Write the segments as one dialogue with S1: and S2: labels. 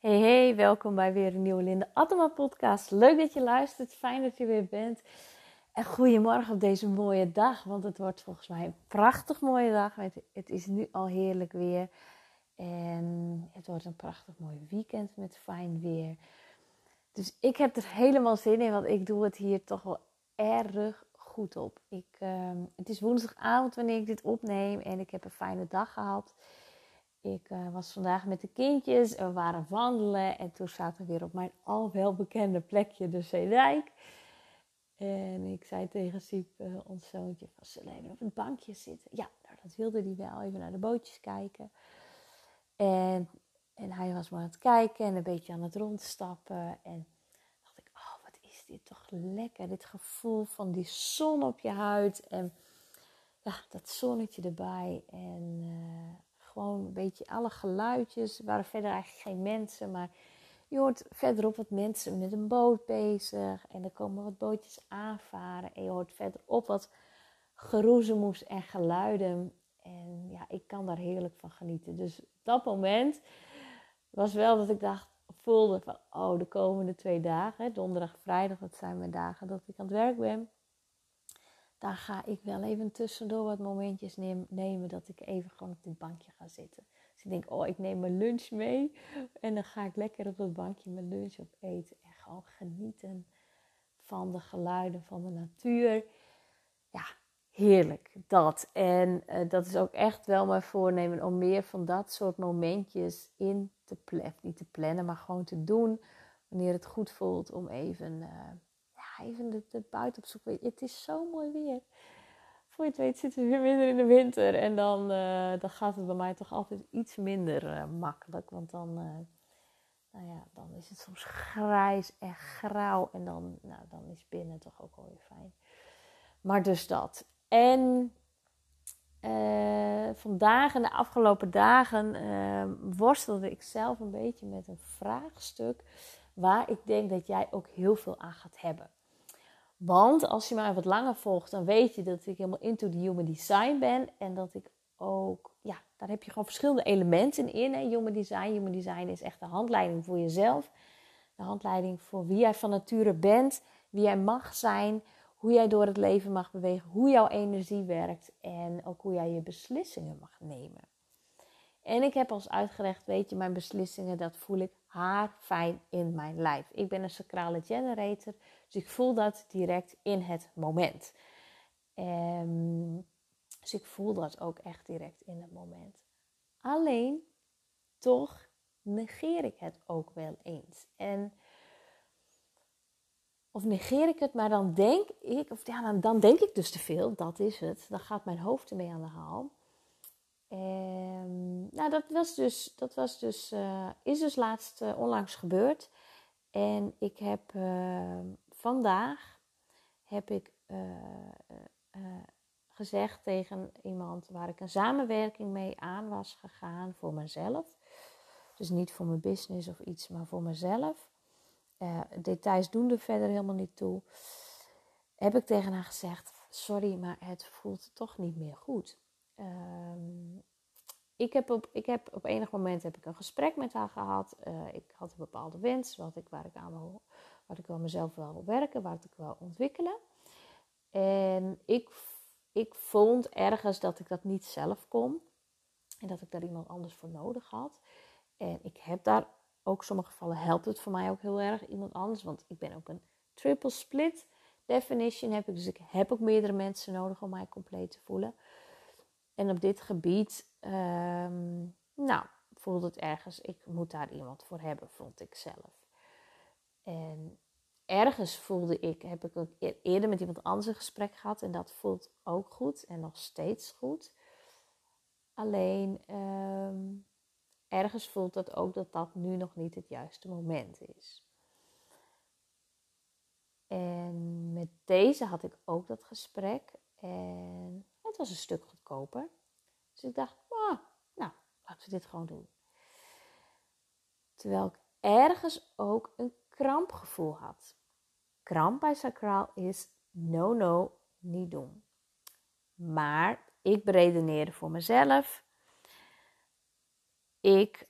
S1: Hey hey, welkom bij weer een nieuwe Linde Attema podcast. Leuk dat je luistert, fijn dat je weer bent. En goedemorgen op deze mooie dag, want het wordt volgens mij een prachtig mooie dag. Het is nu al heerlijk weer en het wordt een prachtig mooi weekend met fijn weer. Dus ik heb er helemaal zin in, want ik doe het hier toch wel erg goed op. Ik, uh, het is woensdagavond wanneer ik dit opneem en ik heb een fijne dag gehad. Ik uh, was vandaag met de kindjes, we waren wandelen en toen zaten we weer op mijn al wel bekende plekje, de Zeedijk. En ik zei tegen Siep, uh, ons zoontje, van, zullen even op een bankje zitten? Ja, nou, dat wilde hij wel, even naar de bootjes kijken. En, en hij was maar aan het kijken en een beetje aan het rondstappen. En dacht ik, oh, wat is dit toch lekker. Dit gevoel van die zon op je huid en ja, dat zonnetje erbij. En... Uh, gewoon een beetje alle geluidjes. Er waren verder eigenlijk geen mensen, maar je hoort verderop wat mensen met een boot bezig. En er komen wat bootjes aanvaren. En je hoort verderop wat geroezemoes en geluiden. En ja, ik kan daar heerlijk van genieten. Dus dat moment was wel dat ik dacht, voelde van, oh, de komende twee dagen, donderdag, vrijdag, dat zijn mijn dagen dat ik aan het werk ben daar ga ik wel even tussendoor wat momentjes nemen dat ik even gewoon op dit bankje ga zitten. Dus ik denk, oh, ik neem mijn lunch mee en dan ga ik lekker op dat bankje mijn lunch op eten en gewoon genieten van de geluiden van de natuur. Ja, heerlijk dat. En uh, dat is ook echt wel mijn voornemen om meer van dat soort momentjes in te plannen, niet te plannen, maar gewoon te doen wanneer het goed voelt om even. Uh, even de, de buiten opzoeken. Het is zo mooi weer. Voor je het weet zitten we weer minder in de winter. En dan, uh, dan gaat het bij mij toch altijd iets minder uh, makkelijk. Want dan, uh, nou ja, dan is het soms grijs en grauw. En dan, nou, dan is binnen toch ook wel weer fijn. Maar dus dat. En vandaag en de afgelopen dagen worstelde ik zelf een beetje met een vraagstuk. Waar ik denk dat jij ook heel veel aan gaat hebben. Want als je mij wat langer volgt, dan weet je dat ik helemaal into the human design ben. En dat ik ook, ja, daar heb je gewoon verschillende elementen in. Hè. Human design. Human design is echt de handleiding voor jezelf. De handleiding voor wie jij van nature bent, wie jij mag zijn, hoe jij door het leven mag bewegen, hoe jouw energie werkt en ook hoe jij je beslissingen mag nemen. En ik heb als uitgelegd, weet je, mijn beslissingen, dat voel ik haar fijn in mijn lijf. Ik ben een sacrale generator, dus ik voel dat direct in het moment. Um, dus ik voel dat ook echt direct in het moment. Alleen, toch negeer ik het ook wel eens. En, of negeer ik het, maar dan denk ik, of ja, dan, dan denk ik dus te veel, dat is het. Dan gaat mijn hoofd ermee aan de haal. Um, nou, dat was dus, dat was dus, uh, is dus laatst uh, onlangs gebeurd. En ik heb uh, vandaag heb ik gezegd tegen iemand waar ik een samenwerking mee aan was gegaan voor mezelf. Dus niet voor mijn business of iets, maar voor mezelf. details doen er verder helemaal niet toe. Heb ik tegen haar gezegd: Sorry, maar het voelt toch niet meer goed. Um, ik, heb op, ik heb op enig moment heb ik een gesprek met haar gehad. Uh, ik had een bepaalde wens wat ik, waar ik aan wil, ik wel mezelf wel wil werken, waar ik wil ontwikkelen. En ik, ik vond ergens dat ik dat niet zelf kon. En dat ik daar iemand anders voor nodig had. En ik heb daar ook sommige gevallen helpt het voor mij ook heel erg iemand anders. Want ik ben ook een triple split definition heb ik. Dus ik heb ook meerdere mensen nodig om mij compleet te voelen. En op dit gebied, um, nou, voelde het ergens, ik moet daar iemand voor hebben, vond ik zelf. En ergens voelde ik, heb ik ook e-, eerder met iemand anders een gesprek gehad en dat voelt ook goed en nog steeds goed. Alleen um, ergens voelt dat ook dat dat nu nog niet het juiste moment is. En met deze had ik ook dat gesprek en het was een stuk goedkoper. Dus ik dacht, oh, nou, laten we dit gewoon doen. Terwijl ik ergens ook een krampgevoel had. Kramp bij sacraal is no, no, niet doen. Maar ik beredeneerde voor mezelf. Ik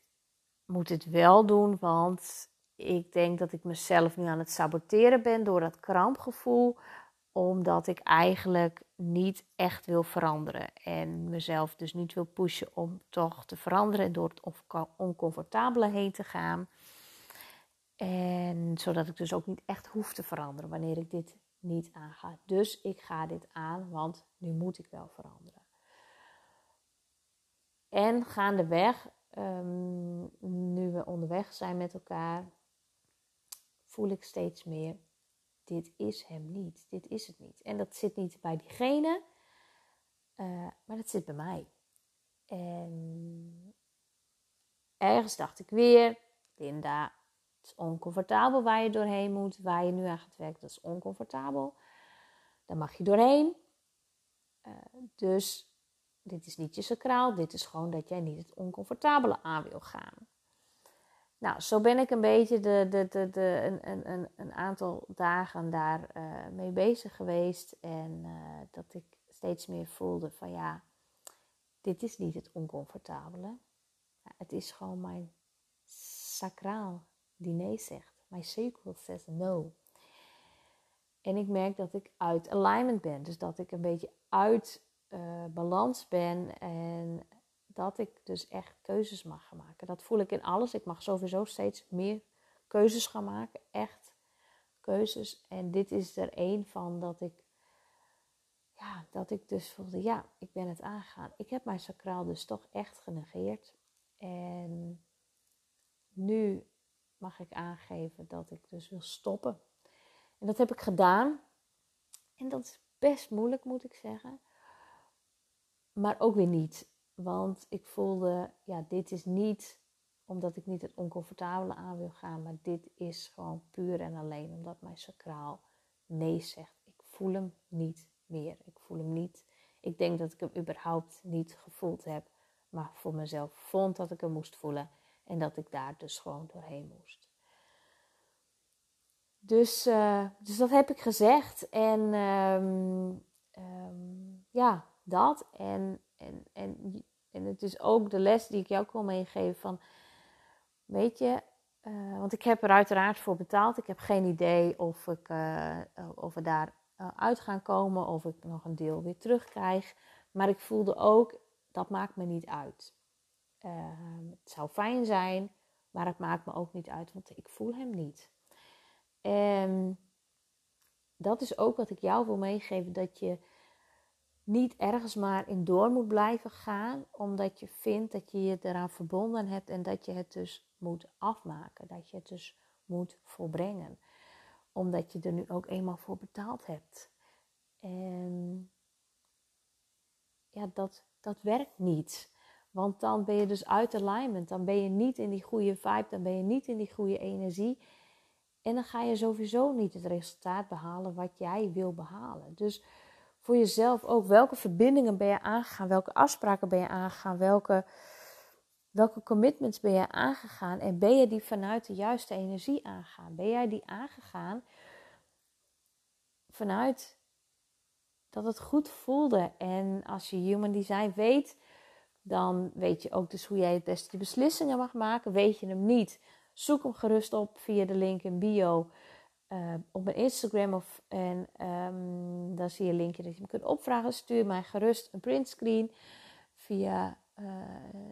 S1: moet het wel doen, want ik denk dat ik mezelf nu aan het saboteren ben door dat krampgevoel, omdat ik eigenlijk niet echt wil veranderen en mezelf dus niet wil pushen om toch te veranderen en door het oncomfortabele heen te gaan. En zodat ik dus ook niet echt hoef te veranderen wanneer ik dit niet aanga. Dus ik ga dit aan, want nu moet ik wel veranderen. En gaandeweg, um, nu we onderweg zijn met elkaar, voel ik steeds meer: dit is hem niet, dit is het niet. En dat zit niet bij diegene, uh, maar dat zit bij mij. En ergens dacht ik weer: Linda, het is oncomfortabel waar je doorheen moet, waar je nu aan gaat werken, dat is oncomfortabel. Daar mag je doorheen. Uh, dus dit is niet je sacraal, dit is gewoon dat jij niet het oncomfortabele aan wil gaan. Nou, zo ben ik een beetje de, de, de, de, een, een, een aantal dagen daar uh, mee bezig geweest. En uh, dat ik steeds meer voelde van ja, dit is niet het oncomfortabele. Het is gewoon mijn sacraal die nee zegt. Mijn sacral says no. En ik merk dat ik uit alignment ben. Dus dat ik een beetje uit uh, balans ben en dat ik dus echt keuzes mag gaan maken. Dat voel ik in alles. Ik mag sowieso steeds meer keuzes gaan maken. Echt keuzes. En dit is er één van dat ik, ja, dat ik dus voelde, ja, ik ben het aangegaan. Ik heb mijn sacraal dus toch echt genegeerd. En nu mag ik aangeven dat ik dus wil stoppen. En dat heb ik gedaan. En dat is best moeilijk, moet ik zeggen. Maar ook weer niet. Want ik voelde, ja, dit is niet omdat ik niet het oncomfortabele aan wil gaan, maar dit is gewoon puur en alleen omdat mijn sacraal nee zegt. Ik voel hem niet meer. Ik voel hem niet. Ik denk dat ik hem überhaupt niet gevoeld heb, maar voor mezelf vond dat ik hem moest voelen en dat ik daar dus gewoon doorheen moest. Dus, uh, dus dat heb ik gezegd en um, um, ja, dat. En, en, en, en het is ook de les die ik jou wil meegeven van, weet je, uh, want ik heb er uiteraard voor betaald. Ik heb geen idee of, ik, uh, of we daar uh, uit gaan komen, of ik nog een deel weer terugkrijg. Maar ik voelde ook, dat maakt me niet uit. Ehm, het zou fijn zijn, maar het maakt me ook niet uit, want ik voel hem niet. En dat is ook wat ik jou wil meegeven, dat je niet ergens maar in door moet blijven gaan, omdat je vindt dat je je eraan verbonden hebt en dat je het dus moet afmaken, dat je het dus moet volbrengen, omdat je er nu ook eenmaal voor betaald hebt. En ja, dat, dat werkt niet. Want dan ben je dus uit alignment. Dan ben je niet in die goede vibe. Dan ben je niet in die goede energie. En dan ga je sowieso niet het resultaat behalen wat jij wil behalen. Dus voor jezelf ook. Welke verbindingen ben je aangegaan? Welke afspraken ben je aangegaan? Welke, welke commitments ben je aangegaan? En ben je die vanuit de juiste energie aangegaan? Ben jij die aangegaan vanuit dat het goed voelde? En als je human design weet, dan weet je ook dus hoe jij het beste die beslissingen mag maken. Weet je hem niet? Zoek hem gerust op via de link in bio. Uh, op mijn Instagram of, en um, dan zie je een linkje dat je me kunt opvragen. Stuur mij gerust een printscreen via uh,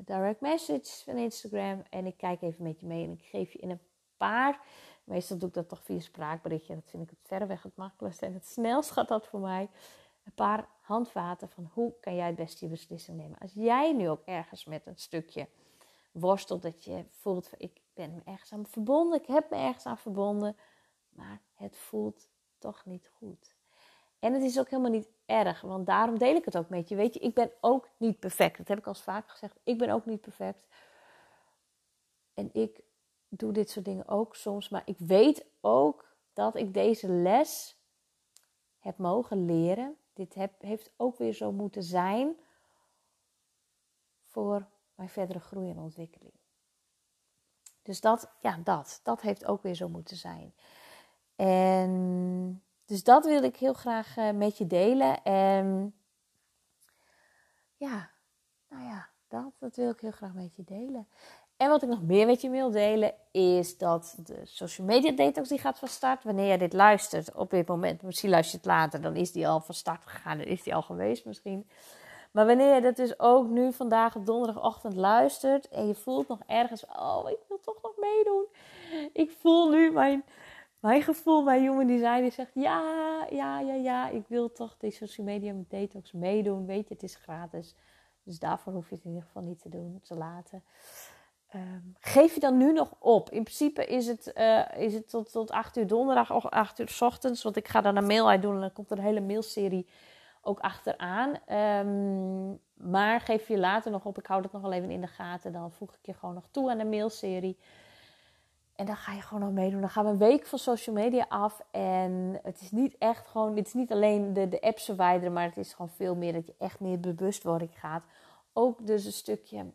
S1: direct message van Instagram. En ik kijk even met je mee en ik geef je in een paar. Meestal doe ik dat toch via spraakberichtje. Dat vind ik het verreweg het makkelijkste en het snelst gaat dat voor mij. Een paar handvaten van hoe kan jij het beste je beslissing nemen. Als jij nu ook ergens met een stukje worstelt dat je voelt, ik ben me ergens aan verbonden, ik heb me ergens aan verbonden maar het voelt toch niet goed. En het is ook helemaal niet erg, want daarom deel ik het ook met je. Weet je, ik ben ook niet perfect. Dat heb ik al vaak gezegd. Ik ben ook niet perfect. En ik doe dit soort dingen ook soms. Maar ik weet ook dat ik deze les heb mogen leren. Dit heeft ook weer zo moeten zijn voor mijn verdere groei en ontwikkeling. Dus dat, ja, dat, dat heeft ook weer zo moeten zijn. En dus dat wil ik heel graag uh, met je delen. En ja, nou ja, dat, wil ik heel graag met je delen. En wat ik nog meer met je wil delen is dat de social media detox die gaat van start. Wanneer je dit luistert op dit moment, misschien luister je het later, dan is die al van start gegaan. Dan is die al geweest misschien. Maar wanneer je dat dus ook nu vandaag op donderdagochtend luistert en je voelt nog ergens, oh ik wil toch nog meedoen. Ik voel nu mijn, mijn gevoel bij Human Design die zegt, ja, ja, ja, ja, ik wil toch die social media detox meedoen. Weet je, het is gratis. Dus daarvoor hoef je het in ieder geval niet te doen, te laten. Ehm, geef je dan nu nog op? In principe is het, uh, is het tot, tot 8 uur donderdag of 8 uur s ochtends. Want ik ga dan een mail uit doen en dan komt er een hele mailserie ook achteraan. Um, maar geef je later nog op. Ik hou dat nog wel even in de gaten. Dan voeg ik je gewoon nog toe aan de mailserie. En dan ga je gewoon nog meedoen. Dan gaan we een week van social media af. En het is niet echt gewoon, het is niet alleen de, de apps verwijderen, maar het is gewoon veel meer dat je echt meer bewustwording gaat. Ook dus een stukje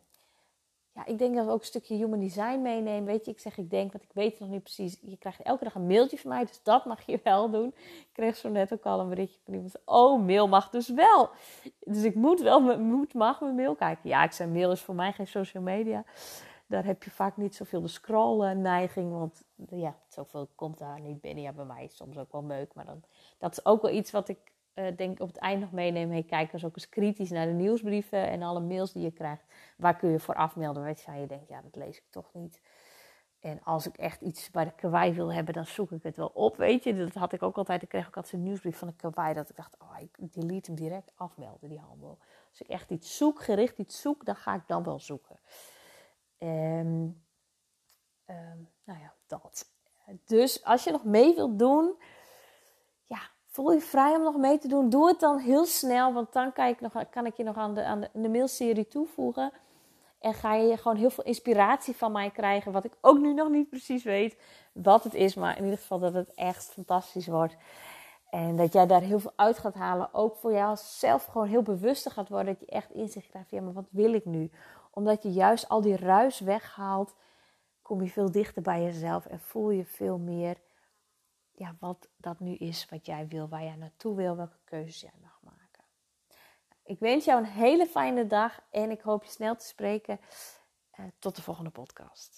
S1: ja, ik denk dat we ook een stukje human design meenemen. Weet je, ik zeg ik denk, want ik weet het nog niet precies. Je krijgt elke dag een mailtje van mij, dus dat mag je wel doen. Ik kreeg zo net ook al een berichtje van iemand. Oh, mail mag dus wel. Dus ik moet wel, moet, mag mijn mail kijken. Ja, ik zei, mail is voor mij geen social media. Daar heb je vaak niet zoveel de scrollen neiging, want ja, zoveel komt daar niet binnen. Ja, bij mij is soms ook wel meuk, maar dan, dat is ook wel iets wat ik uh, denk op het eind nog meenemen. Hey, kijk eens ook eens kritisch naar de nieuwsbrieven en alle mails die je krijgt. Waar kun je voor afmelden? Weet je, je denkt, ja, dat lees ik toch niet. En als ik echt iets bij de kawaii wil hebben, dan zoek ik het wel op, weet je. Dat had ik ook altijd. Ik kreeg ook altijd een nieuwsbrief van de kawaii. Dat ik dacht, oh, ik delete hem direct afmelden, die handel. Als ik echt iets zoek, gericht iets zoek, dan ga ik dan wel zoeken. Um, nou ja, dat. Dus als je nog mee wilt doen, voel je vrij om nog mee te doen. Doe het dan heel snel, want dan kan ik, nog, kan ik je nog aan de, aan de, mailserie toevoegen. En ga je gewoon heel veel inspiratie van mij krijgen. Wat ik ook nu nog niet precies weet wat het is. Maar in ieder geval dat het echt fantastisch wordt. En dat jij daar heel veel uit gaat halen. Ook voor jezelf gewoon heel bewuster gaat worden. Dat je echt inzicht krijgt ja, maar wat wil ik nu? Omdat je juist al die ruis weghaalt. Kom je veel dichter bij jezelf. En voel je veel meer ja, wat dat nu is wat jij wil, waar jij naartoe wil, welke keuzes jij mag maken. Ik wens jou een hele fijne dag en ik hoop je snel te spreken. Uh, tot de volgende podcast.